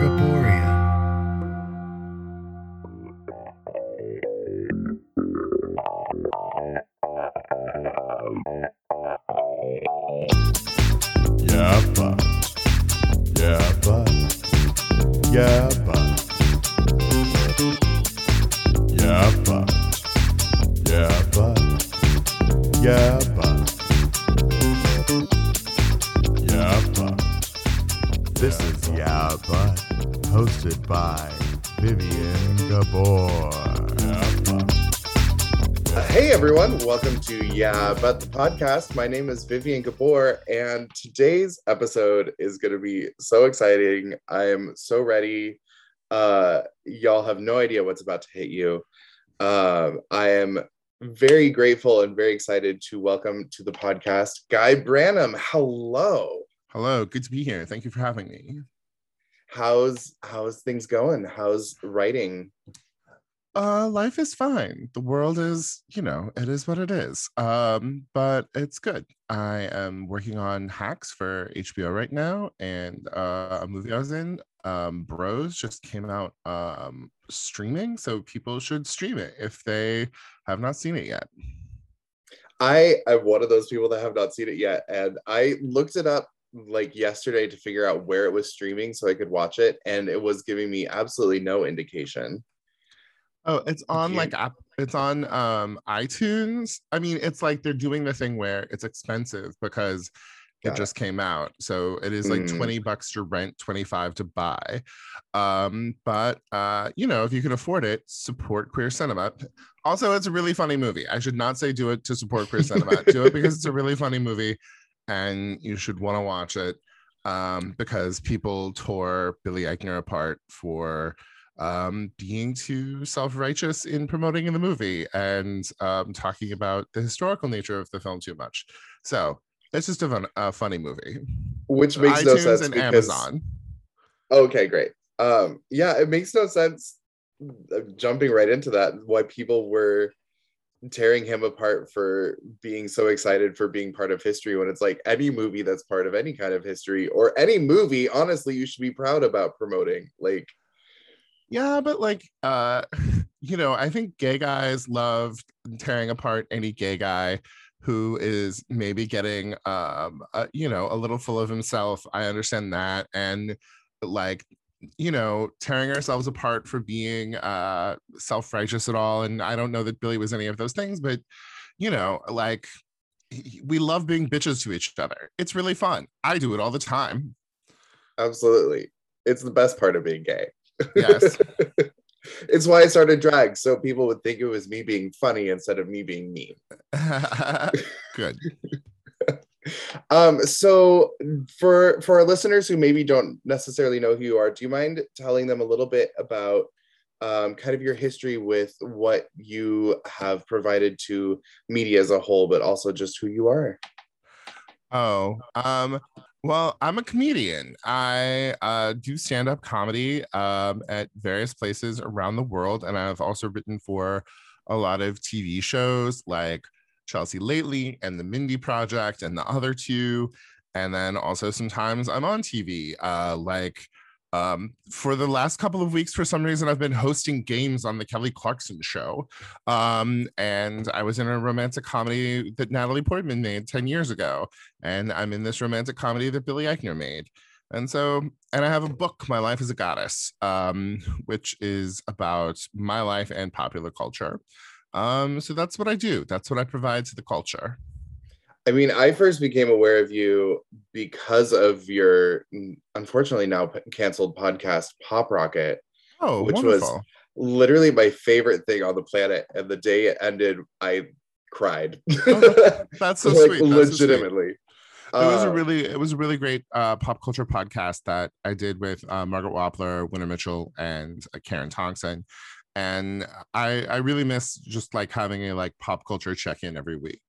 Gaboria. Podcast. My name is Vivian Gabor, and today's episode is going to be so exciting. I am so ready. Uh, y'all have no idea what's about to hit you. Um, I am very grateful and very excited to welcome to the podcast Guy Branum. Hello. Hello, good to be here. Thank you for having me. How's how's things going? How's writing? Uh, life is fine. The world is, you know, it is what it is. Um, but it's good. I am working on hacks for HBO right now, and uh, a movie I was in, um, Bros, just came out um streaming, so people should stream it if they have not seen it yet. I am one of those people that have not seen it yet, and I looked it up like yesterday to figure out where it was streaming so I could watch it, and it was giving me absolutely no indication. Oh, it's on like app. It's on um iTunes. I mean, it's like they're doing the thing where it's expensive because Got it it. just came out. So it is like Mm. 20 bucks to rent, 25 to buy. Um, but uh, you know, if you can afford it, support queer cinema. Also, it's a really funny movie. I should not say do it to support queer cinema. do it because it's a really funny movie and you should want to watch it. Um, because people tore Billy Eichner apart for um, being too self-righteous in promoting in the movie and um, talking about the historical nature of the film too much. So it's just a, fun, a funny movie. Which makes no iTunes sense and because Amazon. okay, great. Um, yeah, it makes no sense uh, jumping right into that. Why people were tearing him apart for being so excited for being part of history when it's like any movie that's part of any kind of history or any movie, honestly, you should be proud about promoting. Like, Yeah, but like, uh, you know, I think gay guys love tearing apart any gay guy who is maybe getting, um, uh, you know, a little full of himself. I understand that, and like, you know, tearing ourselves apart for being uh self-righteous at all. And I don't know that Billy was any of those things, but you know, like, we love being bitches to each other. It's really fun. I do it all the time. absolutely. It's the best part of being gay. Yes. it's why I started drag, so people would think it was me being funny instead of me being mean. Good. Um, so for for our listeners who maybe don't necessarily know who you are, do you mind telling them a little bit about um, kind of your history with what you have provided to media as a whole, but also just who you are? Oh, um, well, I'm a comedian. I uh, do stand-up comedy um, at various places around the world, and I've also written for a lot of TV shows like Chelsea Lately and The Mindy Project and the other two, and then also sometimes I'm on TV. Uh, like um, for the last couple of weeks, for some reason, I've been hosting games on the Kelly Clarkson Show, um, and I was in a romantic comedy that Natalie Portman made ten years ago and I'm in this romantic comedy that Billy Eichner made. And so, and I have a book, My Life as a Goddess, um, which is about my life and popular culture. Um, so that's what I do. That's what I provide to the culture. I mean, I first became aware of you because of your unfortunately now canceled podcast, Pop Rocket. Oh, Which was- Literally my favorite thing on the planet. And the day it ended, I cried. Oh, That's so like sweet. That's so sweet. legitimately. it was a Uh, really it was a really great uh, pop culture podcast that I did with uh, Margaret Wappler, Wynter Mitchell, and uh, Karen Tongson. And I I really miss just like having a like pop culture check in every week.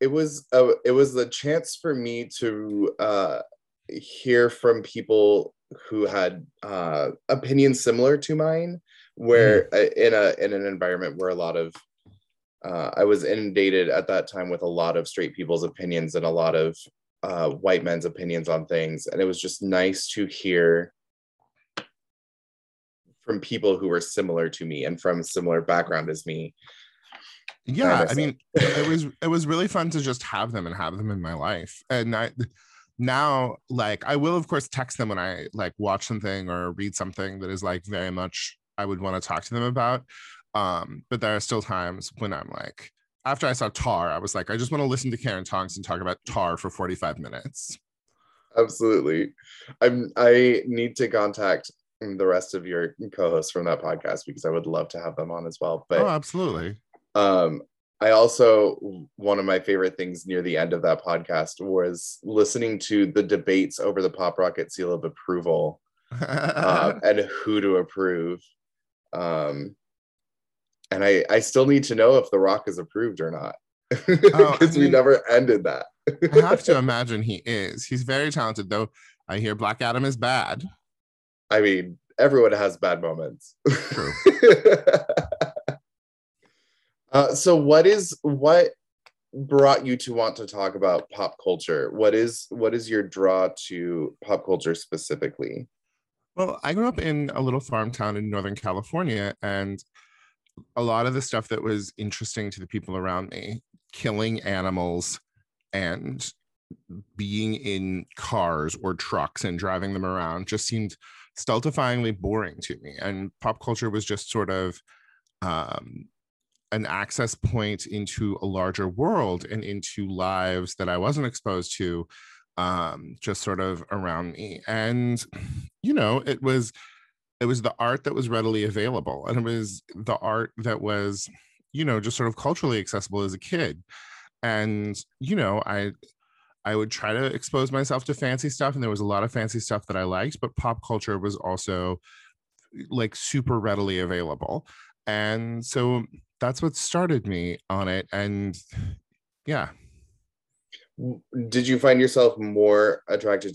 It was a it was the chance for me to uh, hear from people who had uh, opinions similar to mine, where uh, in a in an environment where a lot of uh, I was inundated at that time with a lot of straight people's opinions and a lot of uh, white men's opinions on things, and it was just nice to hear from people who were similar to me and from similar background as me. Yeah, I mean, it was it was really fun to just have them and have them in my life. And I now like I will of course text them when I like watch something or read something that is like very much I would want to talk to them about. Um, but there are still times when I'm like, after I saw Tar, I was like, I just want to listen to Karen Tongson talk about Tar for 45 minutes. Absolutely. I'm I need to contact the rest of your co-hosts from that podcast because I would love to have them on as well. But oh, absolutely. Um, I also one of my favorite things near the end of that podcast was listening to the debates over the Pop Rocket seal of approval uh, and who to approve. Um, and I I still need to know if The Rock is approved or not because oh, I mean, we never ended that. I have to imagine he is. He's very talented, though. I hear Black Adam is bad. I mean, everyone has bad moments. True. uh, so, what is what brought you to want to talk about pop culture? What is what is your draw to pop culture specifically? Well, I grew up in a little farm town in Northern California, and a lot of the stuff that was interesting to the people around me, killing animals and being in cars or trucks and driving them around just seemed stultifyingly boring to me. And pop culture was just sort of um, an access point into a larger world and into lives that I wasn't exposed to um, just sort of around me. And, you know, it was it was the art that was readily available and it was the art that was you know just sort of culturally accessible as a kid and you know i i would try to expose myself to fancy stuff and there was a lot of fancy stuff that i liked but pop culture was also like super readily available and so that's what started me on it and yeah did you find yourself more attracted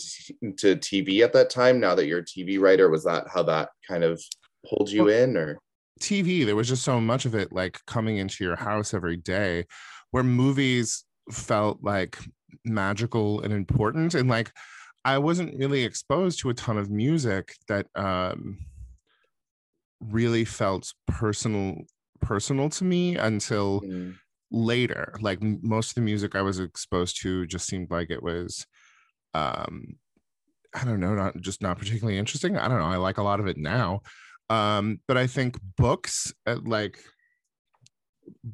to TV at that time now that you're a TV writer? Was that how that kind of pulled you well, in or? TV, there was just so much of it like coming into your house every day where movies felt like magical and important. And like I wasn't really exposed to a ton of music that um, really felt personal personal to me until mm. later like most of the music i was exposed to just seemed like it was um i don't know not just not particularly interesting i don't know i like a lot of it now um but i think books uh, like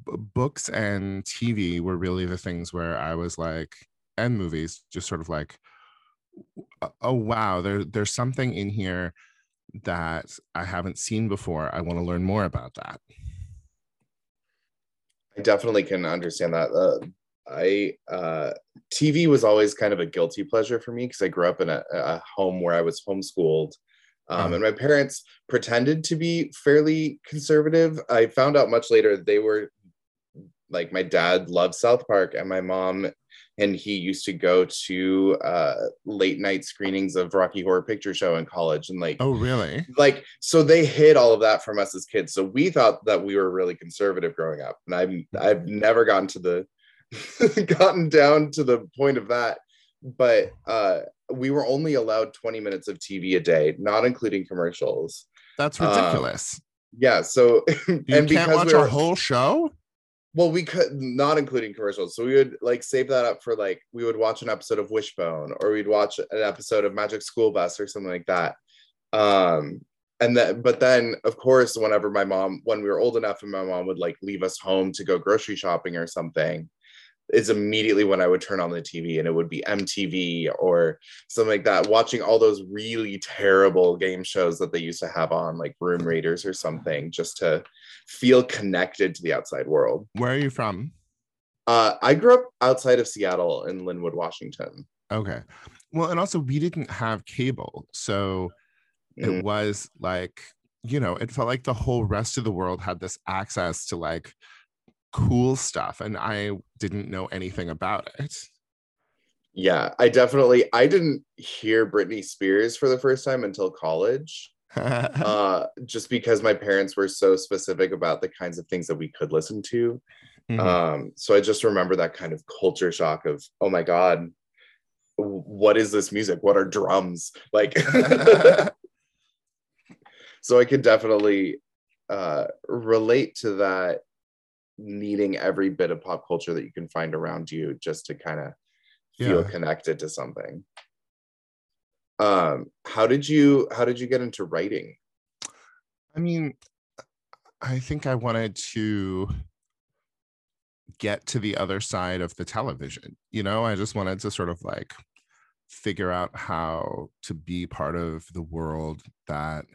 b- books and tv were really the things where i was like and movies just sort of like oh wow there there's something in here that i haven't seen before i want to learn more about that I definitely can understand that. Uh, I uh, TV was always kind of a guilty pleasure for me because I grew up in a, a, home where I was homeschooled, um, mm. and my parents pretended to be fairly conservative. I found out much later they were like my dad loved South Park, and my mom and he used to go to uh, late night screenings of Rocky Horror Picture Show in college, and like, oh, really? Like, so they hid all of that from us as kids. So we thought that we were really conservative growing up, and I've I've never gotten to the gotten down to the point of that. But uh, we were only allowed 20 minutes of TV a day, not including commercials. That's ridiculous. Um, yeah. So you and can't watch we a whole show well we could not including commercials. So we would like save that up for like we would watch an episode of wishbone or we'd watch an episode of magic school bus or something like that. Um and then but then of course whenever my mom when we were old enough and my mom would like leave us home to go grocery shopping or something is immediately when I would turn on the TV and it would be MTV or something like that, watching all those really terrible game shows that they used to have on, like Room Raiders or something, just to feel connected to the outside world. Where are you from? Uh, I grew up outside of Seattle in Lynnwood, Washington. Okay. Well, and also we didn't have cable. So mm. it was like, you know, it felt like the whole rest of the world had this access to like cool stuff and I didn't know anything about it. Yeah, I definitely I didn't hear Britney Spears for the first time until college. uh, just because my parents were so specific about the kinds of things that we could listen to. Mm-hmm. Um, so I just remember that kind of culture shock of, oh my God, what is this music? What are drums? Like so I can definitely uh, relate to that needing every bit of pop culture that you can find around you just to kind of feel Yeah. connected to something. Um, how did you how did you get into writing? I mean, I think I wanted to get to the other side of the television. You know, I just wanted to sort of like figure out how to be part of the world that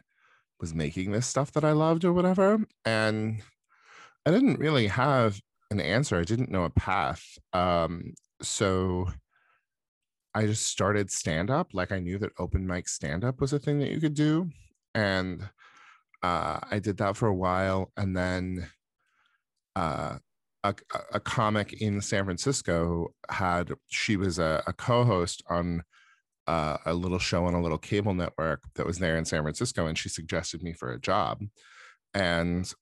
was making this stuff that I loved or whatever. And I didn't really have an answer. I didn't know a path. Um, so I just started stand up. Like I knew that open mic stand up was a thing that you could do. And uh, I did that for a while, and then uh, a, a comic in San Francisco had she was a, a co-host on uh, a little show on a little cable network that was there in San Francisco, and she suggested me for a job, and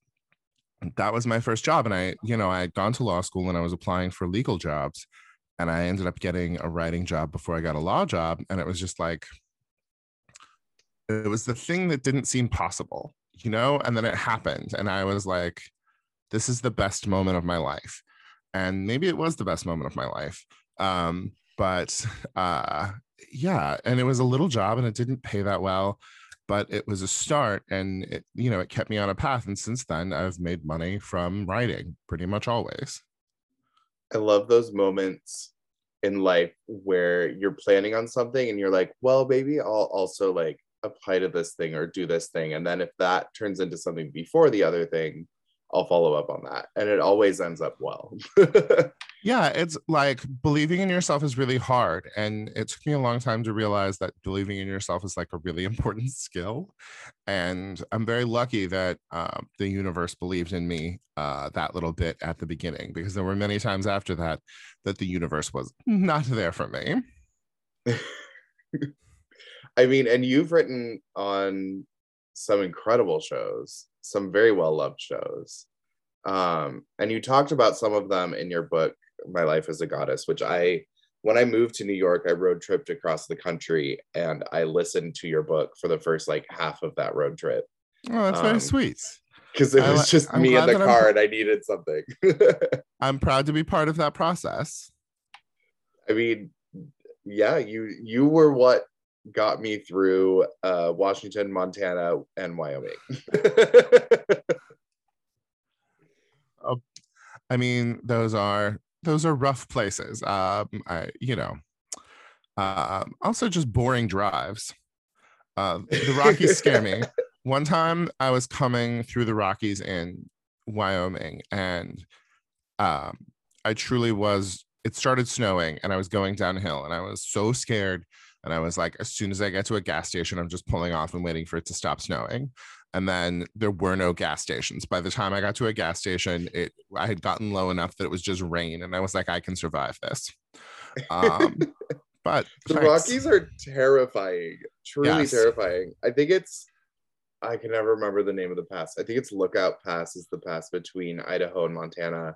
that was my first job. And I, you know, I had gone to law school and I was applying for legal jobs, and I ended up getting a writing job before I got a law job, and it was just like it was the thing that didn't seem possible you know? And then it happened and i was like this is the best moment of my life. And maybe it was the best moment of my life um but uh yeah and it was a little job and it didn't pay that well but it was a start and it you know it kept me on a path and since then i've made money from writing pretty much always I love those moments in life where you're planning on something and you're like, well, maybe I'll also like apply to this thing or do this thing. And then if that turns into something before the other thing, I'll follow up on that. And it always ends up well. yeah it's like believing in yourself is really hard and it took me a long time to realize that believing in yourself is like a really important skill and i'm very lucky that uh, the universe believed in me uh, that little bit at the beginning because there were many times after that that the universe was not there for me I mean, and you've written on some incredible shows, some very well loved shows. Um, and you talked about some of them in your book, My Life as a Goddess, which I, when I moved to New York, I road tripped across the country and I listened to your book for the first like half of that road trip oh that's very Um, sweet because it was just I'm me in the that I'm- car and I needed something. i'm proud to be part of that process I mean, yeah, you you were what got me through uh, Washington, Montana, and Wyoming. I mean, those are those are rough places. Um, I you know, um, also just boring drives. Uh, the Rockies scare me. One time, I was coming through the Rockies in Wyoming, and um, I truly was. It started snowing, and I was going downhill, and I was so scared. And I was like, as soon as I get to a gas station, I'm just pulling off and waiting for it to stop snowing and then there were no gas stations by the time i got to a gas station it i had gotten low enough that it was just rain and i was like i can survive this um but the thanks. Rockies are terrifying, truly Yes. terrifying. I think it's. I can never remember the name of the pass. I think it's Lookout Pass is the pass between Idaho and Montana.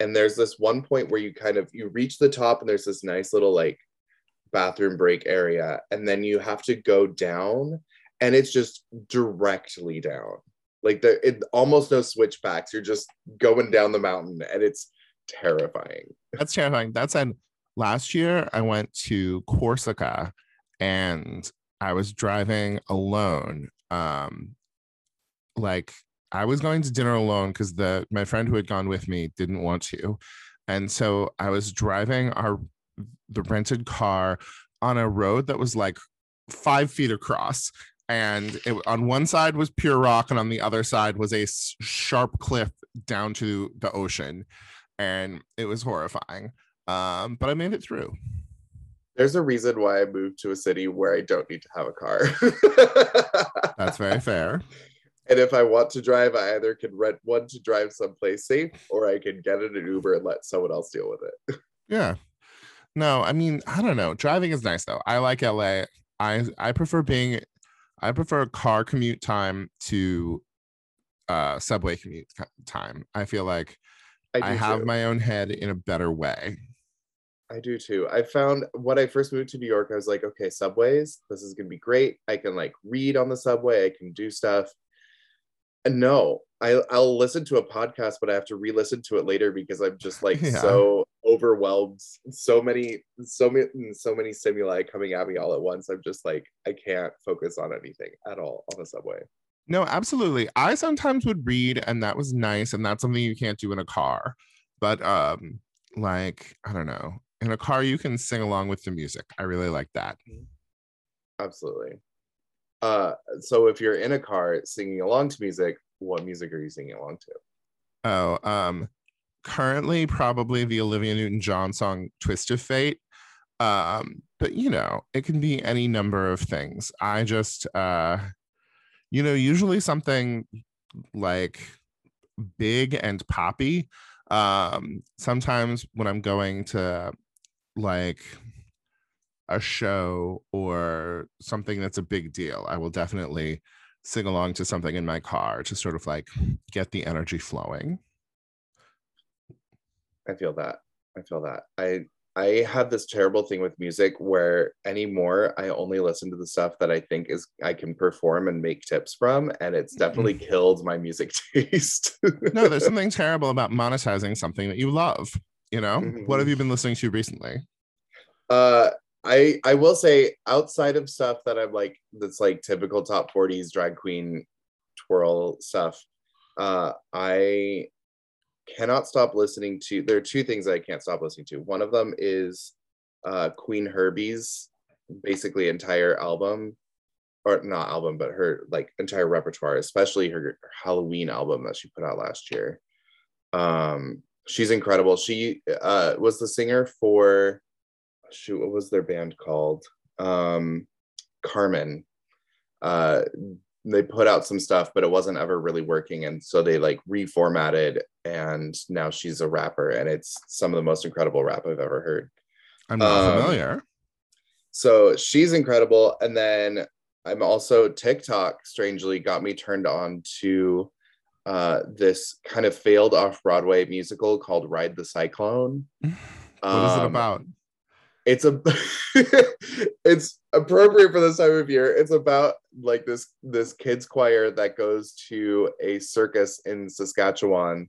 And there's this one point where you kind of you reach the top and there's this nice little like bathroom break area and then you have to go down and it's just directly down. Like there it almost no switchbacks. You're just going down the mountain and it's terrifying. that's terrifying that's an last year i went to corsica and i was driving alone um like i was going to dinner alone because the my friend who had gone with me didn't want to and so i was driving our the rented car on a road that was like five feet across and it, on one side was pure rock and on the other side was a sharp cliff down to the ocean and it was horrifying um but i made it through There's a reason why I moved to a city where I don't need to have a car. that's very fair and if I want to drive, I either can rent one to drive someplace safe or I can get in an Uber and let someone else deal with it. yeah no i mean i don't know driving is nice though i like la i i prefer being i prefer car commute time to uh subway commute time i feel like i, do have too. my own head in a better way I do too. I found when I first moved to New York, I was like, okay, subways, this is gonna be great. I can like read on the subway, I can do stuff. And no, I, I'll listen to a podcast, but I have to re-listen to it later because I'm just like Yeah. so overwhelmed. So many, so many, so many stimuli coming at me all at once. I'm just like, I can't focus on anything at all on the subway. No, absolutely. I sometimes would read, and that was nice, and that's something you can't do in a car. But um, like I don't know, in a car you can sing along with the music. I really like that. Absolutely. Uh, so if you're in a car singing along to music, what music are you singing along to? Oh, um, currently probably the Olivia Newton-John song "Twist of Fate." Um, but you know, it can be any number of things. I just, uh, you know, usually something like big and poppy. Um, sometimes when I'm going to like a show or something that's a big deal, I will definitely sing along to something in my car to sort of like get the energy flowing. I feel that. I feel that. I I have this terrible thing with music where anymore I only listen to the stuff that I think is I can perform and make tips from, and it's definitely killed my music taste. No, there's something terrible about monetizing something that you love. You know, what have you been listening to recently? uh I I will say outside of stuff that I'm like that's like typical top 40s drag queen twirl stuff, uh I cannot stop listening to there are two things I can't stop listening to. One of them is uh Queen Herbie's basically entire album or not album but her like entire repertoire, especially her Halloween album that she put out last year. Um she's incredible. She uh was the singer for shoot what was their band called um carmen uh they put out some stuff but it wasn't ever really working and so they like reformatted and now she's a rapper and it's some of the most incredible rap i've ever heard I'm not Um, familiar. so she's incredible and then i'm also tiktok strangely got me turned on to uh this kind of failed off broadway musical called ride the cyclone What is it Um, about? It's a it's appropriate for this time of year. It's about like this this kids choir that goes to a circus in saskatchewan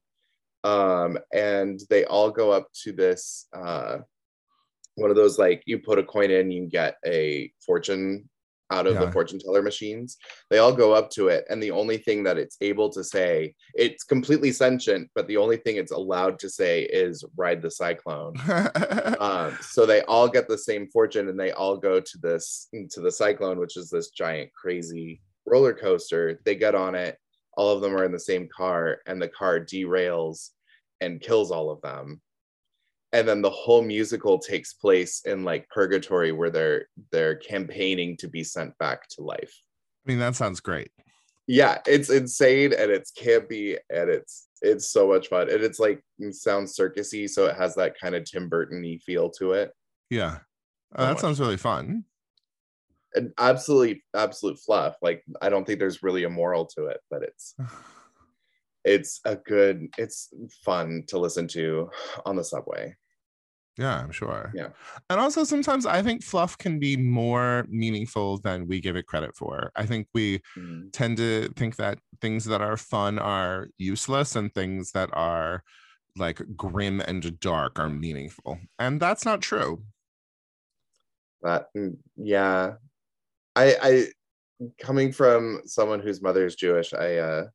um and they all go up to this uh one of those like you put a coin in you get a fortune out of the fortune teller machines. They all go up to it and the only thing that it's able to say it's completely sentient but the only thing it's allowed to say is ride the cyclone. Um, so they all get the same fortune and they all go to this to the cyclone which is this giant crazy roller coaster. They get on it. All of them are in the same car and the car derails and kills all of them and then the whole musical takes place in like purgatory where they're they're campaigning to be sent back to life I mean, that sounds great. yeah it's insane and it's campy and it's it's so much fun and it's like it sounds circusy so it has that kind of tim burton-y feel to it Yeah. Oh, So that much sounds really fun. an absolutely absolute fluff like i don't think there's really a moral to it but it's it's a good it's fun to listen to on the subway Yeah, I'm sure. Yeah. And also sometimes I think fluff can be more meaningful than we give it credit for. I think we Mm, tend to think that things that are fun are useless and things that are like grim and dark are meaningful. And that's not true. that mm, yeah i i coming from someone whose mother is jewish i uh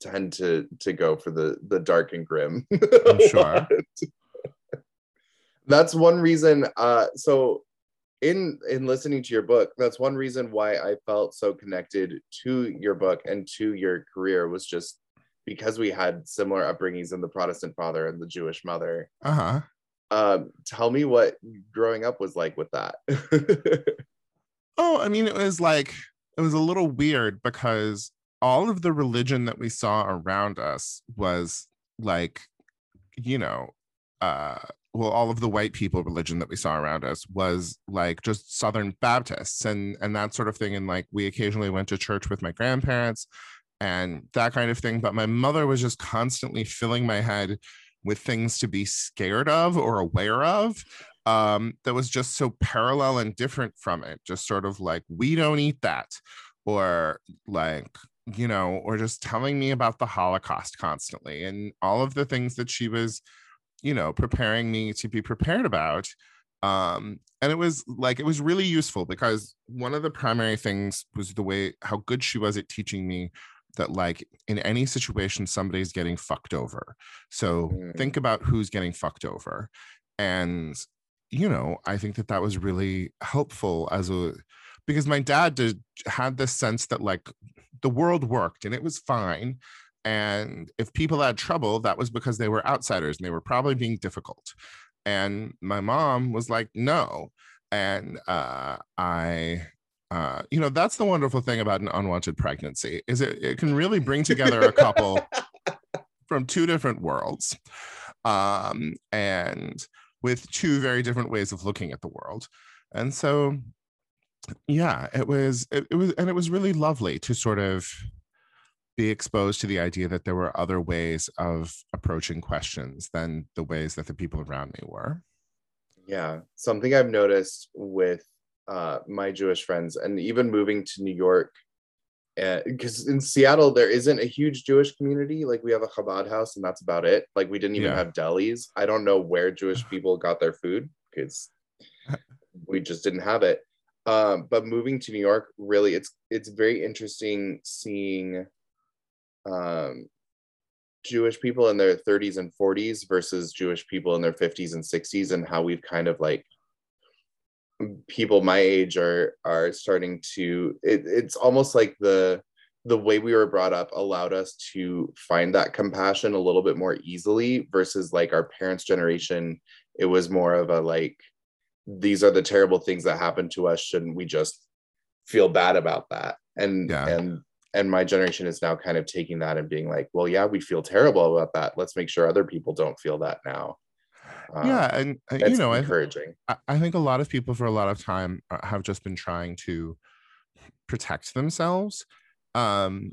tend to to go for the the dark and grim I'm sure. that's one reason uh so in in listening to your book that's one reason why i felt so connected to your book and to your career was just because we had similar upbringings in the protestant father and the jewish mother Uh-huh. um tell me what growing up was like with that Oh, I mean, it was like it was a little weird because all of the religion that we saw around us was like, you know, uh, well, all of the white people religion that we saw around us was like just Southern Baptists and and that sort of thing. And like we occasionally went to church with my grandparents and that kind of thing. But my mother was just constantly filling my head with things to be scared of or aware of um, that was just so parallel and different from it. Just sort of like, we don't eat that. Or like, you know, or just telling me about the Holocaust constantly and all of the things that she was, you know, preparing me to be prepared about. Um, and it was like, it was really useful because one of the primary things was the way how good she was at teaching me that like in any situation somebody's getting fucked over so mm. think about who's getting fucked over and you know i think that that was really helpful as a because my dad did had this sense that like the world worked and it was fine and if people had trouble that was because they were outsiders and they were probably being difficult. And my mom was like no. And uh, i uh, you know that's the wonderful thing about an unwanted pregnancy is it, it can really bring together a couple from two different worlds um, and with two very different ways of looking at the world. And so yeah it was it, it was and it was really lovely to sort of be exposed to the idea that there were other ways of approaching questions than the ways that the people around me were yeah something i've noticed with uh, my Jewish friends, and even moving to New York, because in Seattle there isn't a huge Jewish community. Like we have a Chabad house, and that's about it. Like we didn't even yeah. have delis. I don't know where Jewish people got their food because we just didn't have it. Um, but moving to New York, really, it's it's very interesting seeing um, Jewish people in their 30s and 40s versus Jewish people in their 50s and 60s, and how we've kind of like people my age are are starting to it, it's almost like the the way we were brought up allowed us to find that compassion a little bit more easily versus like our parents generation. It was more of a like these are the terrible things that happen to us. Shouldn't we just feel bad about that? And yeah. and and my generation is now kind of taking that and being like well yeah we feel terrible about that let's make sure other people don't feel that now um, yeah, and uh, you know, encouraging. I, I think a lot of people for a lot of time uh, have just been trying to protect themselves, um,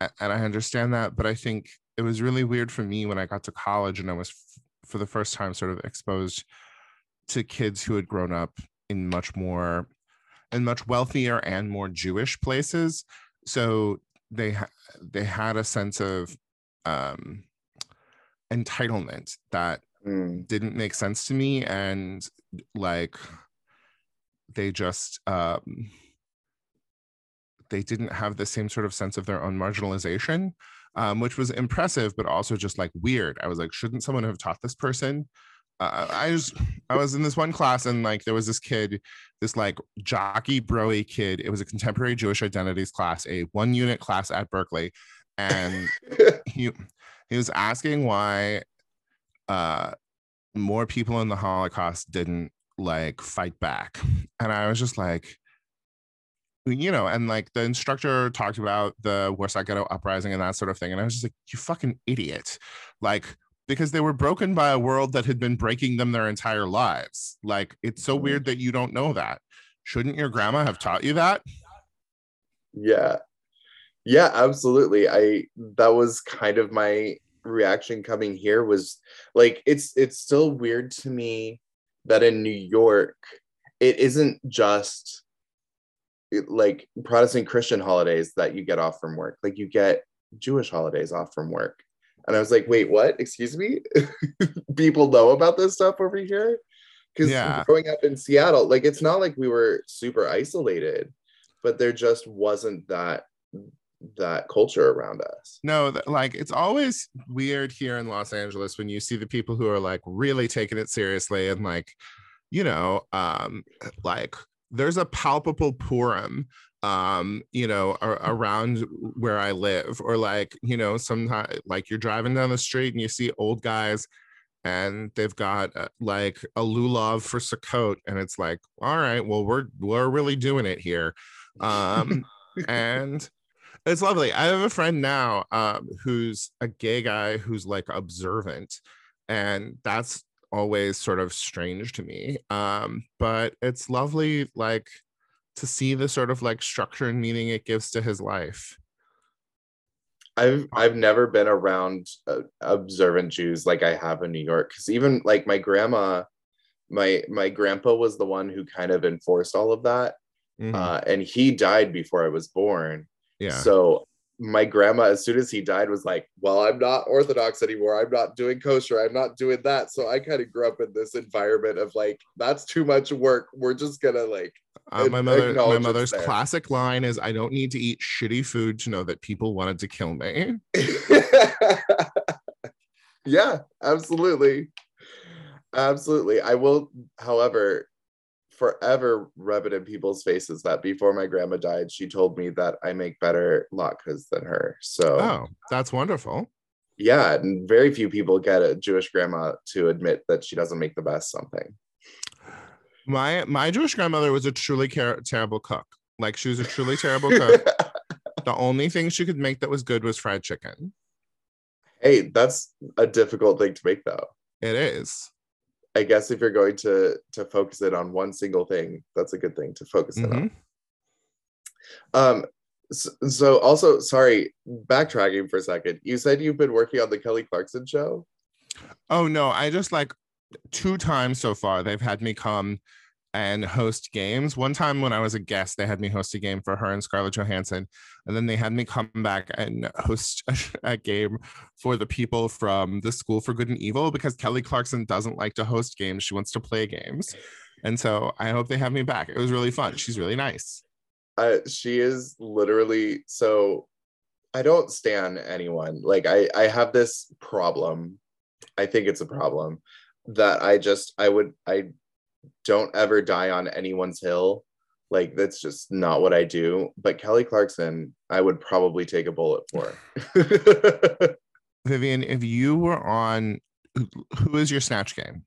and I understand that. But I think it was really weird for me when I got to college and I was for the first time sort of exposed to kids who had grown up in much more in much wealthier and more Jewish places. So they ha- they had a sense of um, entitlement that mm. didn't make sense to me and like they just um they didn't have the same sort of sense of their own marginalization um, which was impressive but also just like weird i was like shouldn't someone have taught this person uh, i just i was in this one class and like there was this kid this like jockey broy kid it was a contemporary jewish identities class a one unit class at berkeley and he he was asking why uh, more people in the Holocaust didn't like fight back. And I was just like, you know, and like the instructor talked about the Warsaw Ghetto uprising and that sort of thing. And I was just like, you fucking idiot. Like, because they were broken by a world that had been breaking them their entire lives. Like, it's so mm-hmm. weird that you don't know that. Shouldn't your grandma have taught you that? Yeah. Yeah, absolutely. I, that was kind of my reaction coming here was like it's it's still weird to me that in New York it isn't just like Protestant Christian holidays that you get off from work. Like you get Jewish holidays off from work. And I was like, wait, what? Excuse me? People know about this stuff over here? Because yeah. growing up in Seattle, like it's not like we were super isolated, but there just wasn't that that culture around us. No, like it's always weird here in Los Angeles when you see the people who are like really taking it seriously and like, you know, um, like there's a palpable Purim um you know around where i live or like you know sometimes like you're driving down the street and you see old guys and they've got uh, like a lulav for Sukkot, and it's like, all right, well, we're we're really doing it here, um, and it's lovely. I have a friend now um, who's a gay guy who's like observant, and that's always sort of strange to me. Um, but it's lovely, like to see the sort of like structure and meaning it gives to his life. I've I've never been around uh, observant Jews like I have in New York because even like my grandma, my my grandpa was the one who kind of enforced all of that, Mhm. uh, and he died before I was born. yeah. So my grandma, as soon as he died, was like, "Well, I'm not Orthodox anymore. I'm not doing kosher. I'm not doing that." So I kind of grew up in this environment of like, "That's too much work. We're just gonna like." Uh, my mother, my mother's classic line is, "I don't need to eat shitty food to know that people wanted to kill me." yeah, absolutely. Absolutely. I will, however, forever rub it in people's faces that before my grandma died, she told me that I make better latkes than her. So, Oh, that's wonderful. yeah, and very few people get a Jewish grandma to admit that she doesn't make the best something. My my Jewish grandmother was a truly car- terrible cook. Like she was a truly terrible cook. the only thing she could make that was good was fried chicken. hey, that's a difficult thing to make, though. It is. I guess if you're going to to focus it on one single thing, that's a good thing to focus it on. Mhm. Um, so, so also, sorry, backtracking for a second. You said you've been working on the Kelly Clarkson show. Oh no, I just like two times so far they've had me come and host games. One time when I was a guest, they had me host a game for her and Scarlett Johansson, and then they had me come back and host a, a game for the people from the School for Good and Evil because Kelly Clarkson doesn't like to host games; she wants to play games. And so I hope they have me back. It was really fun. She's really nice. Uh, she is literally so. I don't stand anyone. Like I, I have this problem. I think it's a problem that I just I would I don't ever die on anyone's hill. Like that's just not what I do. But Kelly Clarkson, I would probably take a bullet for. Vivian, if you were on, who is your snatch game?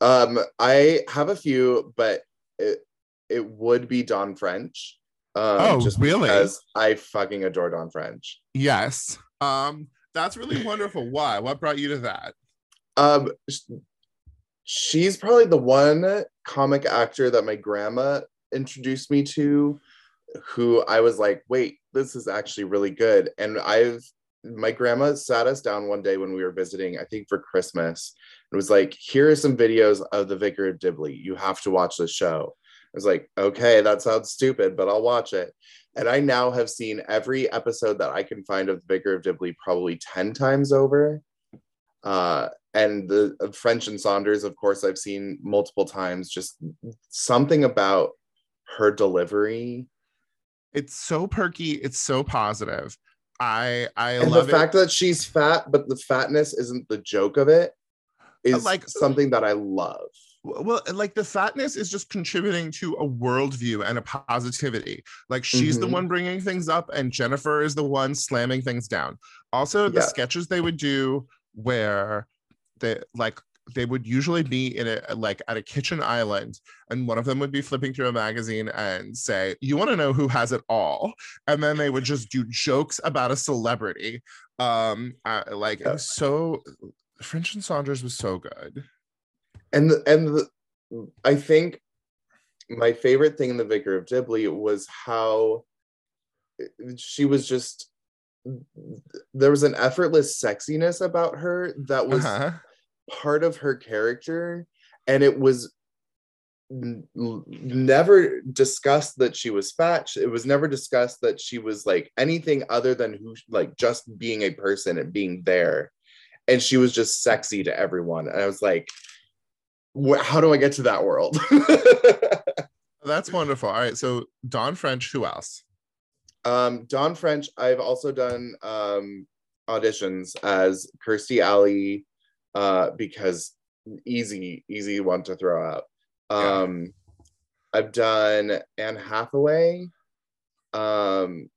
um, I have a few, but it it would be Dawn French. Um, Oh, really? Because I fucking adore Dawn French. Yes. Um, that's really wonderful. Why? What brought you to that? Um, she's probably the one comic actor that my grandma introduced me to, who I was like, wait, this is actually really good. And I've my grandma sat us down one day when we were visiting, I think for Christmas. It was like, here are some videos of the Vicar of Dibley. You have to watch this show. I was like, okay, that sounds stupid, but I'll watch it. And I now have seen every episode that I can find of the Vicar of Dibley probably 10 times over. Uh, and the uh, French and Saunders, of course, I've seen multiple times. Just something about her delivery It's so perky. It's so positive. I I and love the fact that she's fat, but the fatness isn't the joke of it, is like- something that I love. Well, like the fatness is just contributing to a worldview and a positivity. Like she's the Mhm. one bringing things up, and Jennifer is the one slamming things down. Also, the Yeah. sketches they would do where they like they would usually be in a like at a kitchen island and one of them would be flipping through a magazine and say you want to know who has it all? And then they would just do jokes about a celebrity. Um uh, like it was so french and saunders was so good. And the, and the, I think my favorite thing in the Vicar of Dibley was how she was just there was an effortless sexiness about her that was uh-huh. Part of her character and it was n- never discussed that she was fat. It was never discussed that she was like anything other than who like just being a person and being there. And she was just sexy to everyone. And i was like how do i get to that world? That's wonderful. All right so dawn french who else? Um dawn french i've also done um auditions as kirstie alley uh because easy easy one to throw out Yeah. um i've done anne hathaway um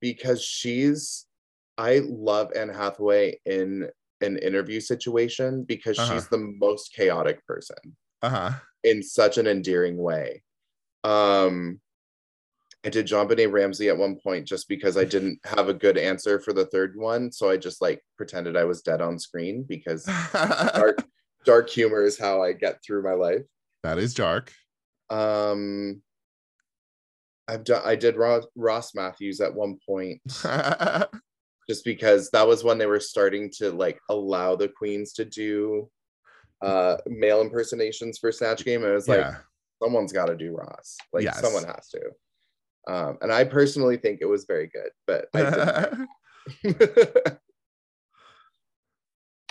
because she's i love anne hathaway in an interview situation because Uh-huh. she's the most chaotic person uh-huh in such an endearing way. Um, I did JonBenét Ramsey at one point just because I didn't have a good answer for the third one, so I just like pretended I was dead on screen because dark dark humor is how I get through my life. that is dark Um, I've done I did Ross, Ross Mathews at one point. just because that was when they were starting to like allow the queens to do uh male impersonations for Snatch Game. And it was like, yeah. someone's got to do Ross. Like Yes. someone has to. Um, and I personally think it was very good, but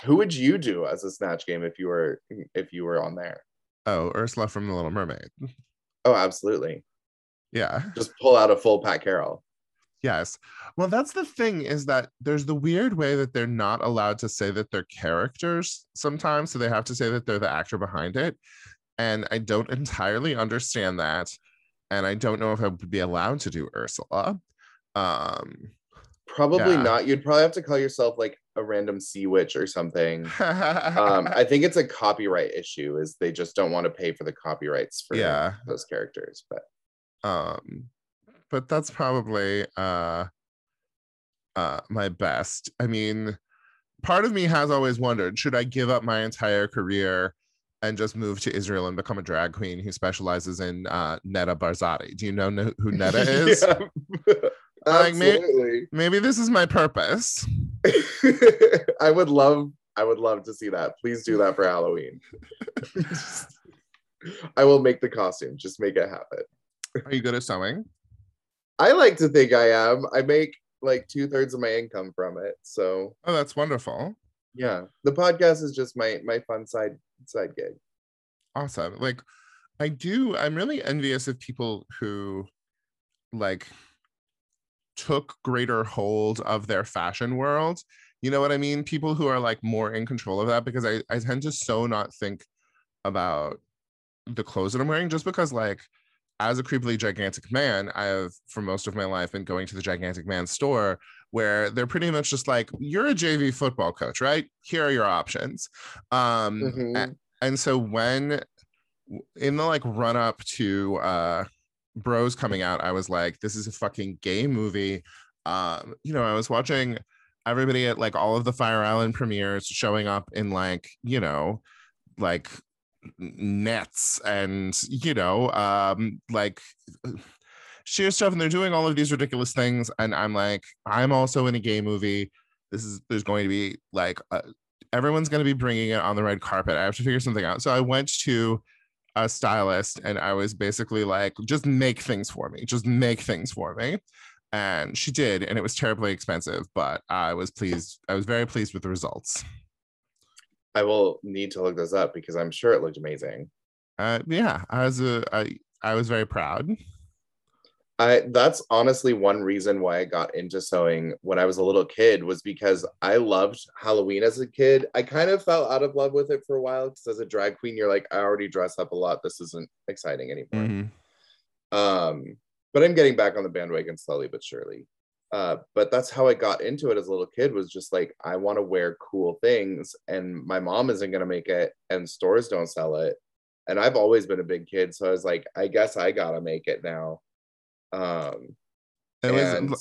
Who would you do as a Snatch Game if you were if you were on there? oh, Ursula from The Little Mermaid. Oh, absolutely. Yeah. Just pull out a full Pat Carroll. Yes. Well, that's the thing is that there's the weird way that they're not allowed to say that they're characters sometimes. So they have to say that they're the actor behind it. And I don't entirely understand that. And I don't know if I would be allowed to do Ursula. Um, Probably Yeah. not. You'd probably have to call yourself like a random sea witch or something. um, I think it's a copyright issue. Is they just don't want to pay for the copyrights for yeah. those characters. But Um, but that's probably uh, uh, my best. I mean, part of me has always wondered should I give up my entire career and just move to Israel and become a drag queen who specializes in uh, Netta Barzilai? Do you know kn- who Netta is? Yeah. Like, me- Maybe this is my purpose. I would love. I would love to see that. Please do that for Halloween. I will make the costume. Just make it happen. Are you good at sewing? I like to think I am. I make like two thirds of my income from it. So Oh, that's wonderful. Yeah, the podcast is just my my fun side side gig. Awesome. Like, I do, I'm really envious of people who like took greater hold of their fashion world. You know what I mean? People who are like more in control of that because I, I tend to so not think about the clothes that I'm wearing just because like as a creepily gigantic man, I have for most of my life been going to the gigantic man store where they're pretty much just like, you're a JV football coach, right? Here are your options. Um Mhm. a- and so when in the like run up to uh bros coming out i was like this is a fucking gay movie um you know i was watching everybody at like all of the fire island premieres showing up in like you know like nets and you know um like sheer stuff and they're doing all of these ridiculous things and i'm like i'm also in a gay movie this is there's going to be like a, everyone's going to be bringing it on the red carpet. I have to figure something out. So I went to a stylist and I was basically like, just make things for me, just make things for me. And she did, and it was terribly expensive, but I was pleased. I was very pleased with the results. I will need to look this up because I'm sure it looked amazing. Uh, yeah, I was a, I, I was very proud. I that's honestly one reason why I got into sewing when I was a little kid was because I loved Halloween as a kid. I kind of fell out of love with it for a while because as a drag queen, you're like, I already dress up a lot. This isn't exciting anymore. Mhm. Um, but I'm getting back on the bandwagon slowly but surely. Uh, but that's how I got into it as a little kid was just like I want to wear cool things, and my mom isn't gonna make it, and stores don't sell it. And I've always been a big kid, so I was like, I guess I gotta make it now. Um, It was and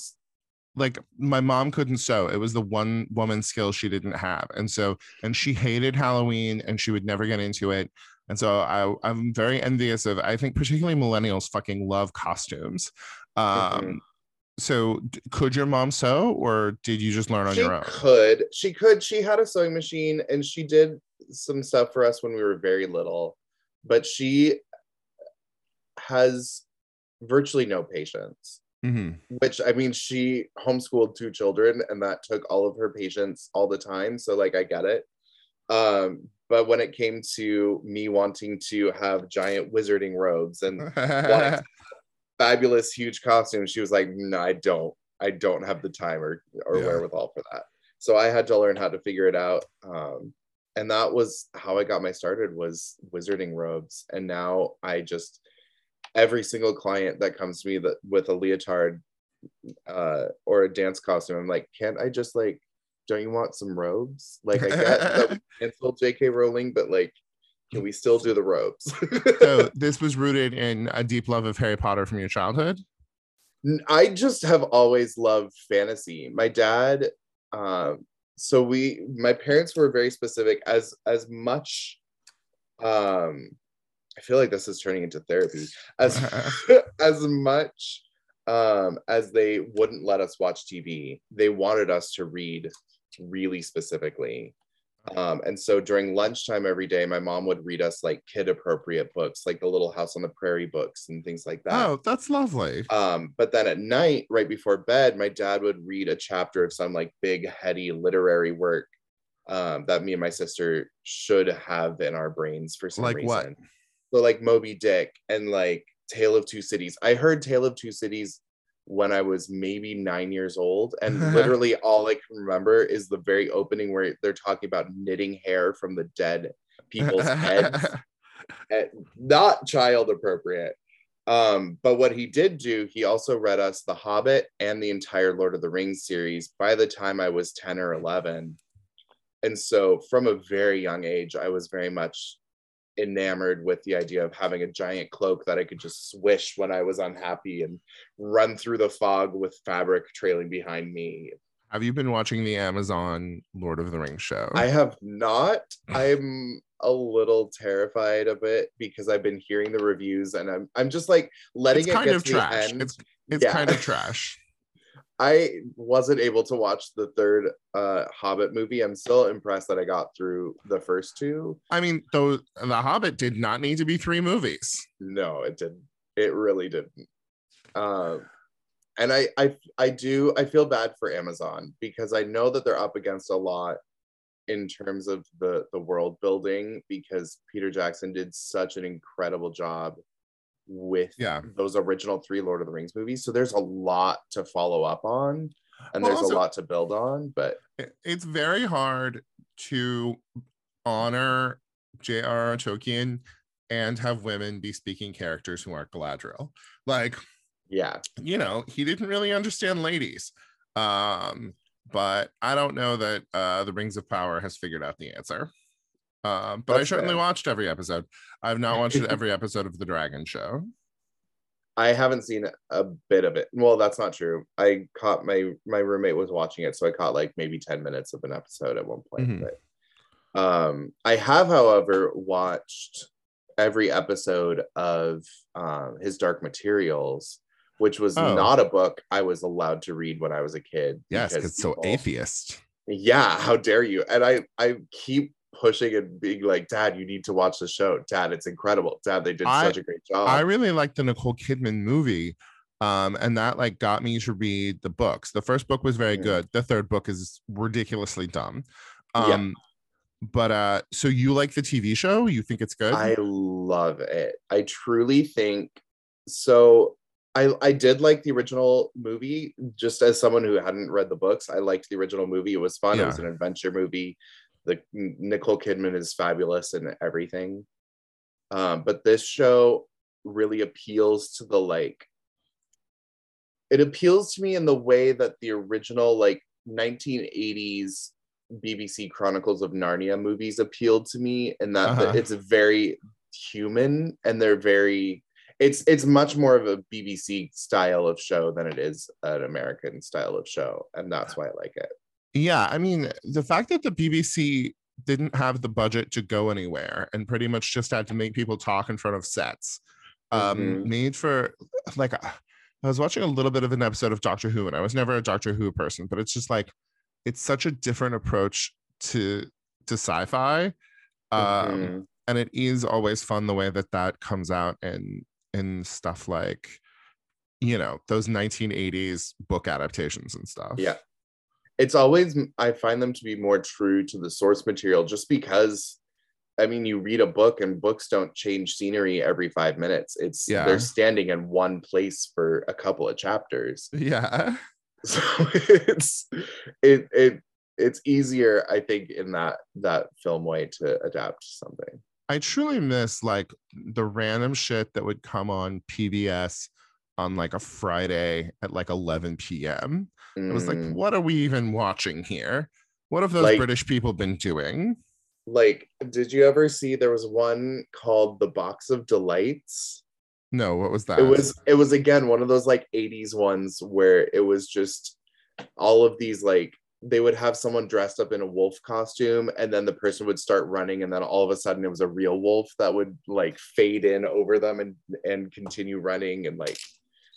like my mom couldn't sew. It was the one woman skill she didn't have. And so, and she hated Halloween and she would never get into it. And so I, I'm very envious of, I think particularly millennials fucking love costumes. Um, Mhm. So could your mom sew or did you just learn on she your own? could, she could, she had a sewing machine, and she did some stuff for us when we were very little, but she has virtually no patience. Mhm. which I mean, she homeschooled two children and that took all of her patience all the time. So, like, I get it. Um, but when it came to me wanting to have giant wizarding robes and fabulous, huge costumes, she was like, No, I don't. I don't have the time or, or Yeah. wherewithal for that. So I had to learn how to figure it out. Um, and that was how I got my started was wizarding robes. And now I just every single client that comes to me that with a leotard uh or a dance costume i'm like can't i just like don't you want some robes? Like i get that we canceled jk rowling but like can we still do the robes? So this was rooted in a deep love of Harry Potter from your childhood. i just have always loved fantasy. My dad um so we my parents were very specific. As as much um i feel like this is turning into therapy as as much um, as they wouldn't let us watch TV. They wanted us to read really specifically. Um, and so during lunchtime every day, my mom would read us like kid appropriate books, like the Little House on the Prairie books and things like that. Oh, that's lovely. Um, but then at night, right before bed, my dad would read a chapter of some like big, heady literary work um, that me and my sister should have in our brains for some Like reason. what? So like Moby Dick and like Tale of Two Cities. I heard Tale of Two Cities when I was maybe nine years old, and literally all I can remember is the very opening where they're talking about knitting hair from the dead people's heads. Eh, Not child appropriate. Um, but what he did do, he also read us The Hobbit and the entire Lord of the Rings series by the time I was 10 or 11. And so from a very young age, I was very much enamored with the idea of having a giant cloak that I could just swish when I was unhappy and run through the fog with fabric trailing behind me. Have you been watching the Amazon Lord of the Rings show? I have not. I'm a little terrified of it because I've been hearing the reviews and I'm I'm just like letting it's it kind get of to the trash. end. It's it's Yeah. kind of trash. I wasn't able to watch the third uh Hobbit movie. I'm still impressed that I got through the first two. I mean, though The Hobbit did not need to be three movies. No, it didn't. It really didn't. Um, and I, I, I do. I feel bad for Amazon because I know that they're up against a lot in terms of the the world building because Peter Jackson did such an incredible job with Yeah. those original three Lord of the Rings movies. So there's a lot to follow up on, and Well, there's also- a lot to build on. But It's very hard to honor J.R.R. Tolkien and have women be speaking characters who aren't Galadriel. Like, yeah, you know, he didn't really understand ladies. Um, but I don't know that uh, the Rings of Power has figured out the answer. Um, but I certainly fair. watched every episode. I've not watched every episode of The Dragon Show. I haven't seen a bit of it. Well, that's not true. I caught my my roommate was watching it, so I caught like maybe 10 minutes of an episode at one point. Mhm. But um I have, however, watched every episode of um his Dark Materials, which was Oh. not a book I was allowed to read when I was a kid. Yes, because it's so atheist. Yeah, how dare you? And I I keep pushing and being like, Dad, you need to watch the show. Dad, it's incredible. Dad, they did I- such a great job. I really like the Nicole Kidman movie. Um, and that like got me to read the books. The first book was very Mhm. good. The third book is ridiculously dumb. Yeah. Um, but uh, so you like the TV show? You think it's good? I love it. I truly think so. I, I did like the original movie just as someone who hadn't read the books. I liked the original movie. It was fun. It was an adventure movie. The Nicole Kidman is fabulous and everything. Um, but this show really appeals to the like it appeals to me in the way that the original like 1980s BBC Chronicles of Narnia movies appealed to me in that Uh-huh. it's very human and they're very it's it's much more of a BBC style of show than it is an American style of show and that's why I like it. Yeah, I mean, the fact that the BBC didn't have the budget to go anywhere and pretty much just had to make people talk in front of sets um Mhm. made for like I was watching a little bit of an episode of Doctor Who and I was never a Doctor Who person, but it's just like it's such a different approach to to sci-fi. Um Mhm. and it is always fun the way that that comes out in in stuff like you know those 1980s book adaptations and stuff Yeah. It's always I find them to be more true to the source material just because I mean you read a book and books don't change scenery every 5 minutes. It's Yeah. they're standing in one place for a couple of chapters. yeah So it's it it it's easier I think in that that film way to adapt something. i truly miss like the random shit that would come on pbs on like a friday at like 11 p.m it was like Mm, what are we even watching here? What have those Like- british people been doing? Like did you ever see there was one called The Box of Delights? no what was that? it was it was again one of those like 80s ones where it was just all of these like they would have someone dressed up in a wolf costume and then the person would start running and then all of a sudden it was a real wolf that would like fade in over them and and continue running and like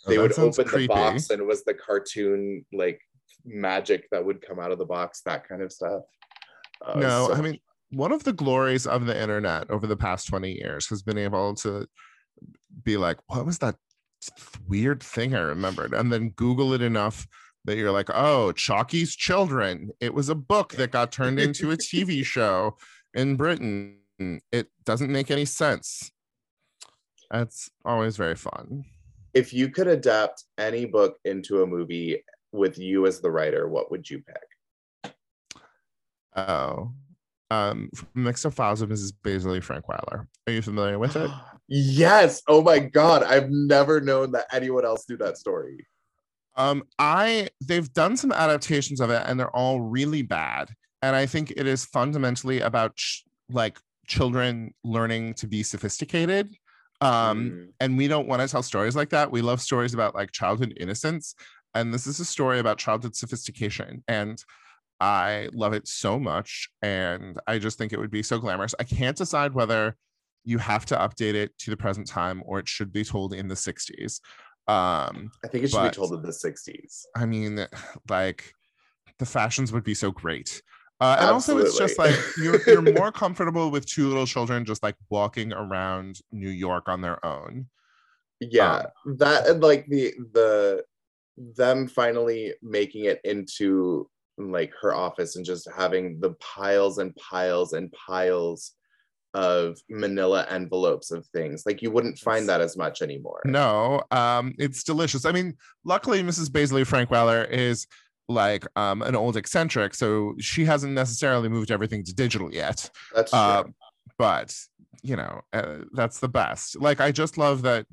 they that would open the box and it was the cartoon like magic that would come out of the box, that kind of stuff. Uh, no, so- I mean, one of the glories of the internet over the past 20 years has been able to be like, what was that weird thing I remembered? And then Google it enough that you're like, oh, Chocky's Children. It was a book that got turned into a TV show in Britain. It doesn't make any sense. That's always very fun. If you could adapt any book into a movie with you as the writer, what would you pick? Oh, um, Mixed Up Files of Mrs. Baisley Frankweiler. Are you familiar with it? yes. Oh my god, I've never known that anyone else knew that story. Um, I they've done some adaptations of it, and they're all really bad. And I think it is fundamentally about like children learning to be sophisticated. Um, Mm. and we don't want to tell stories like that. We love stories about like childhood innocence, and this is a story about childhood sophistication. And I love it so much, and I just think it would be so glamorous. I can't decide whether you have to update it to the present time or it should be told in the 60s. Um, I think it should But- be told in the 60s. I mean, like the fashions would be so great. Uh, and also, it's just like you're you're more comfortable with two little children just like walking around New York on their own. Yeah, Um, that and like the the them finally making it into like her office and just having the piles and piles and piles of manila envelopes of things. Like you wouldn't find that as much anymore. No, um, it's delicious. I mean, luckily, Mrs. Baisley Frankweiler is like um, an old eccentric, so she hasn't necessarily moved everything to digital yet. That's true. Uh, but you know, uh, that's the best. Like, I just love that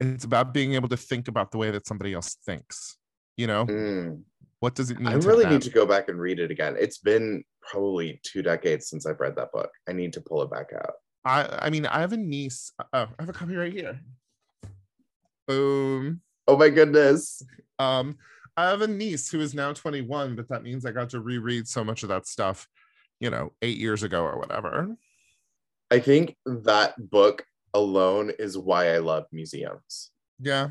it's about being able to think about the way that somebody else thinks. You know, Mm. what does it mean? I really them? need to go back and read it again. It's been probably two decades since I've read that book. I need to pull it back out. I I mean, I have a niece. Oh, I have a copy right here. Boom. Oh my goodness. Um, I have a niece who is now 21, but that means I got to reread so much of that stuff, you know, eight years ago or whatever. I think that book alone is why I love museums. Yeah.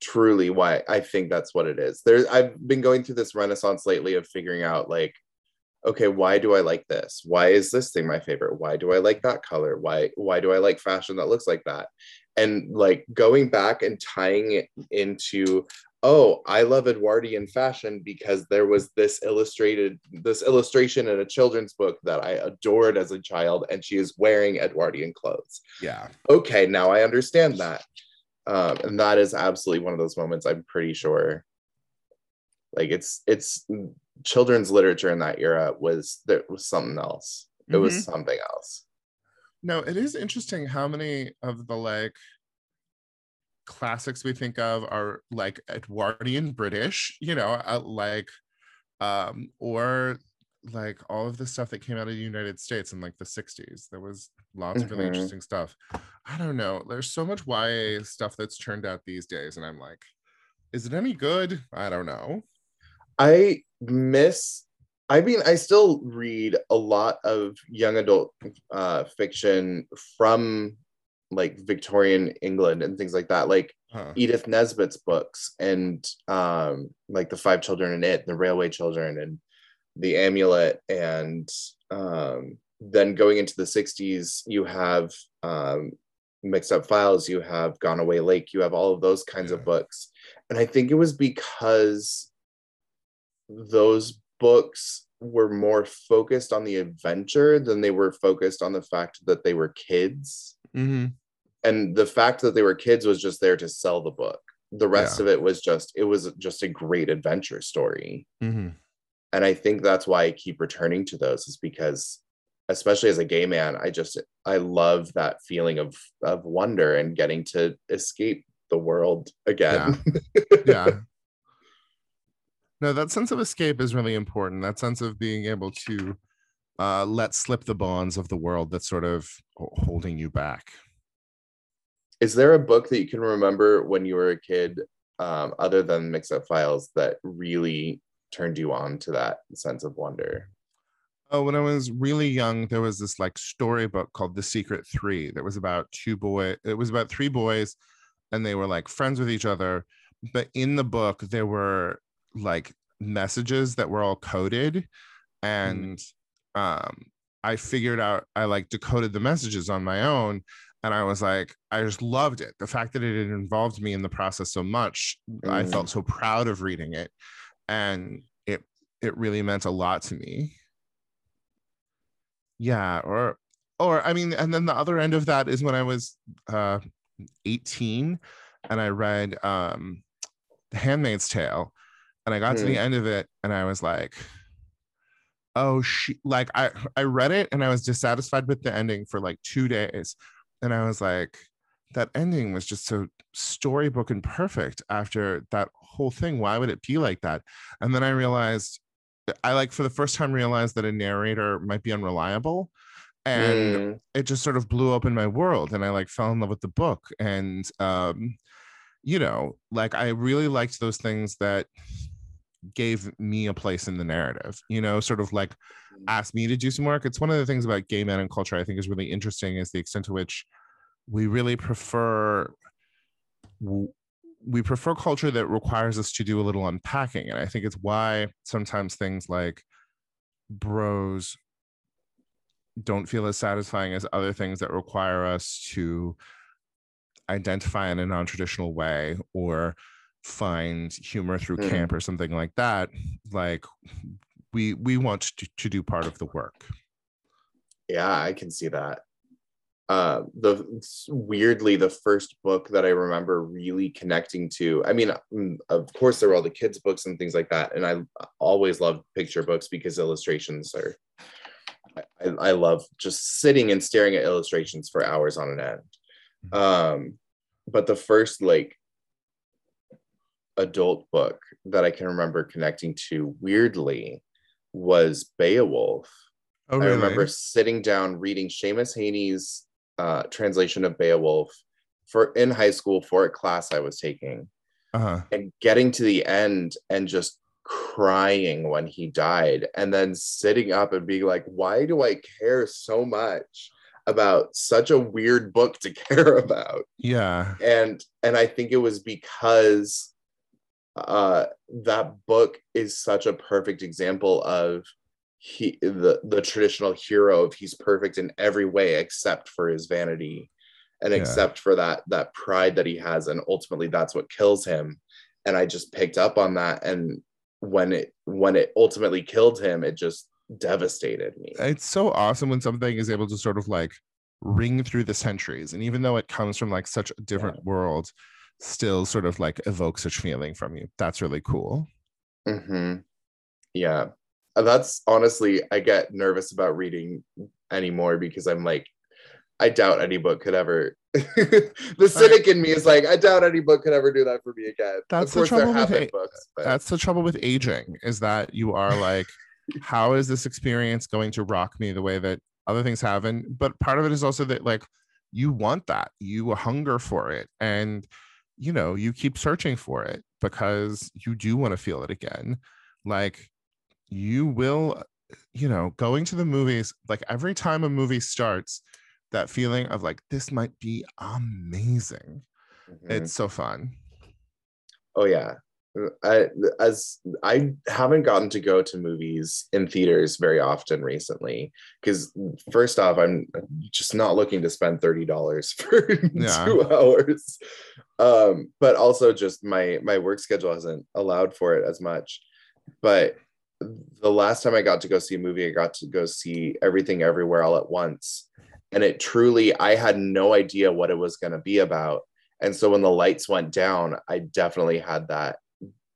truly why I think that's what it is. There I've been going through this renaissance lately of figuring out like okay, why do I like this? Why is this thing my favorite? Why do I like that color? Why why do I like fashion that looks like that? And like going back and tying it into oh, I love Edwardian fashion because there was this illustrated this illustration in a children's book that I adored as a child and she is wearing Edwardian clothes Yeah. okay, now I understand that. Um, and that is absolutely one of those moments I'm pretty sure. Like it's it's children's literature in that era was there was something else. It was something else. No, it is interesting how many of the like classics we think of are like Edwardian British, you know, uh, like um or like all of the stuff that came out of the United States in like the 60s. There was lots of really Mhm. interesting stuff. I don't know. There's so much YA stuff that's turned out these days and I'm like is it any good? I don't know. I miss I mean, I still read a lot of young adult uh, fiction from like Victorian England and things like that. Like Huh. Edith Nesbit's books and um, like the Five Children in It, the Railway Children, and the Amulet, and um, then going into the '60s, you have um, Mixed Up Files, you have Gone Away Lake, you have all of those kinds Yeah. of books, and I think it was because those books were more focused on the adventure than they were focused on the fact that they were kids Mhm. And the fact that they were kids was just there to sell the book. The rest Yeah. of it was just it was just a great adventure story. Mhm. and i think that's why i keep returning to those is because especially as a gay man i just i love that feeling of of wonder and getting to escape the world again. Yeah. No that sense of escape is really important. That sense of being able to uh, let slip the bonds of the world that's sort of holding you back is there a book that you can remember when you were a kid um, other than mix up files that really turned you on to that sense of wonder? Oh when i was really young there was this like storybook called the secret three that was about two boy it was about three boys and they were like friends with each other. But in the book there were like messages that were all coded and um i figured out i like decoded the messages on my own and i was like i just loved it the fact that it had involved me in the process so much i Mm. felt so proud of reading it and it it really meant a lot to me yeah or or i mean and then the other end of that is when i was uh 18 and i read um the handmaid's tale and i got to the Hmm. end of it and i was like oh she like i i read it and i was dissatisfied with the ending for like two days and i was like that ending was just so storybook and perfect after that whole thing. Why would it be like that? And then i realized i like for the first time realized that a narrator might be unreliable and Mm. it just sort of blew open my world and i like fell in love with the book. And um you know like i really liked those things that gave me a place in the narrative you know sort of like asked me to do some work it's one of the things about gay men and culture i think is really interesting is the extent to which we really prefer we prefer culture that requires us to do a little unpacking and i think it's why sometimes things like bros don't feel as satisfying as other things that require us to identify in a non-traditional way or find humor through Mhm. camp or something like that like we we want to, to do part of the work Yeah, I can see that. Uh, the weirdly, the first book that I remember really connecting to. I mean, mm, of course, there were all the kids' books and things like that, and I always loved picture books because illustrations are. I, I love just sitting and staring at illustrations for hours on an end. Um, but the first like adult book that I can remember connecting to weirdly was Beowulf. oh I remember sitting down reading Seamus Heaney's uh, translation of Beowulf for in high school for a class I was taking, uh-huh and getting to the end and just crying when he died, and then sitting up and being like, "Why do I care so much about such a weird book to care about?" yeah and and I think it was because uh that book is such a perfect example of he the the traditional hero of he's perfect in every way except for his vanity and Yeah. except for that that pride that he has and ultimately that's what kills him. And I just picked up on that and when it when it ultimately killed him it just devastated me. It's so awesome when something is able to sort of like ring through the centuries. And even though it comes from like such a different world still sort of like evoke such feeling from you that's really cool hmm Yeah. That's honestly, I get nervous about reading anymore because I'm like, I doubt any book could ever. the cynic in me is like, I doubt any book could ever do that for me again. That's the trouble with it. books, but that's the trouble with aging is that you are like how is this experience going to rock me the way that other things haven't but part of it is also that like you want that you hunger for it and you know you keep searching for it because you do want to feel it again like you will you know going to the movies like every time a movie starts that feeling of like this might be amazing Mhm. it's so fun oh yeah. I as I haven't gotten to go to movies in theaters very often recently because first off I'm just not looking to spend thirty dollars for Yeah. two hours, um, but also just my my work schedule hasn't allowed for it as much. But the last time I got to go see a movie, I got to go see Everything Everywhere All at Once, and it truly I had no idea what it was going to be about. And so when the lights went down, I definitely had that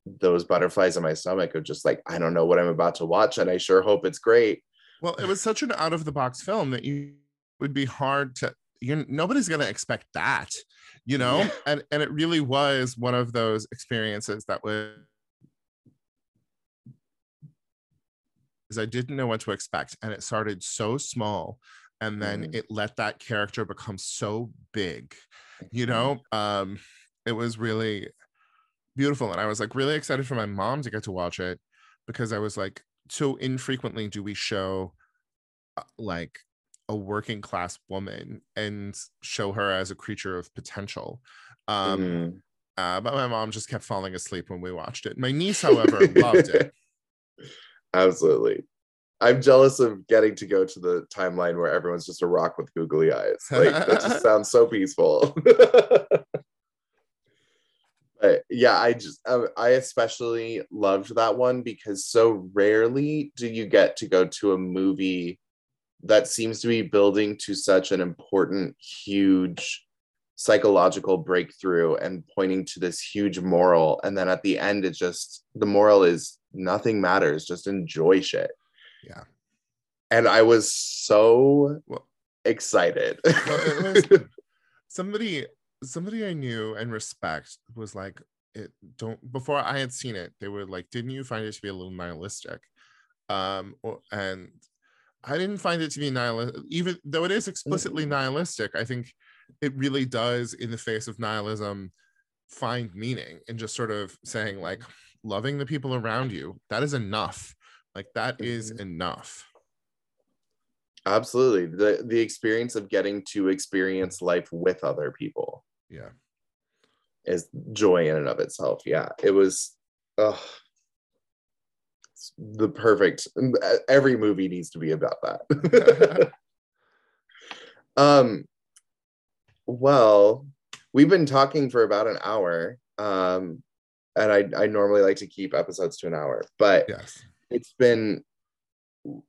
those butterflies in my stomach of just like I don't know what I'm about to watch, and I sure hope it's great. Well, it was such an out of the box film that you would be hard to you're nobody's gonna expect that, you know? Yeah. And and it really was one of those experiences that was I didn't know what to expect. And it started so small. And then Mhm. it let that character become so big, you know? Um, it was really beautiful. And I was like really excited for my mom to get to watch it because I was like, so infrequently do we show uh, like a working class woman and show her as a creature of potential Um, Mhm. uh, but my mom just kept falling asleep when we watched it. My niece, however, loved it. Absolutely. I'm jealous of getting to go to the timeline where everyone's just a rock with googly eyes. Like that just sounds so peaceful. yeah, I just um, I especially loved that one because so rarely do you get to go to a movie that seems to be building to such an important, huge psychological breakthrough and pointing to this huge moral. And then at the end, it just the moral is nothing matters, just enjoy shit. Yeah. And I was so Well- excited. it was- somebody somebody i knew and respect was like it don't before i had seen it they were like didn't you find it to be a little nihilistic? Um or, and i didn't find it to be nihilistic even though it is explicitly nihilistic i think it really does in the face of nihilism find meaning in just sort of saying like loving the people around you that is enough. Like that is Mhm. enough. Absolutely. The the experience of getting to experience life with other people yeah is joy in and of itself. Yeah. It was the perfect every movie needs to be about that. um well, we've been talking for about an hour. Um and I, I normally like to keep episodes to an hour, but yes it's been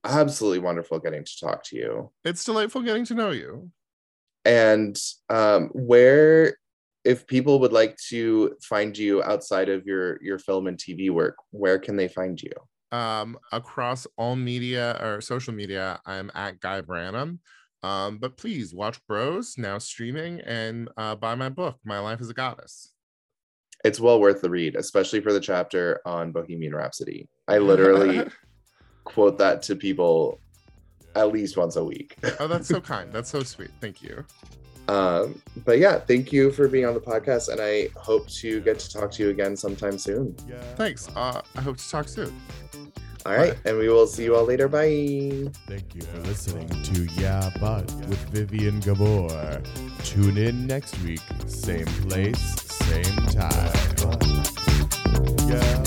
absolutely wonderful getting to talk to you. it's delightful getting to know you and um, where if people would like to find you outside of your your film and tv work where can they find you? Um across all media or social media i'm at guy branum um but please watch bros now streaming and uh buy my book my life as a goddess. It's well worth the read especially for the chapter on bohemian rhapsody. I literally quote that to people at least once a week. Oh that's so kind. That's so sweet. Thank you. Um, but yeah thank you for being on the podcast and i hope to get to talk to you again sometime soon. Thanks. Uh i hope to talk soon. All right and we will see you all later. Bye. Thank you for listening to Yeah But with Vivian Gabor. Tune in next week, same place, same time. Yeah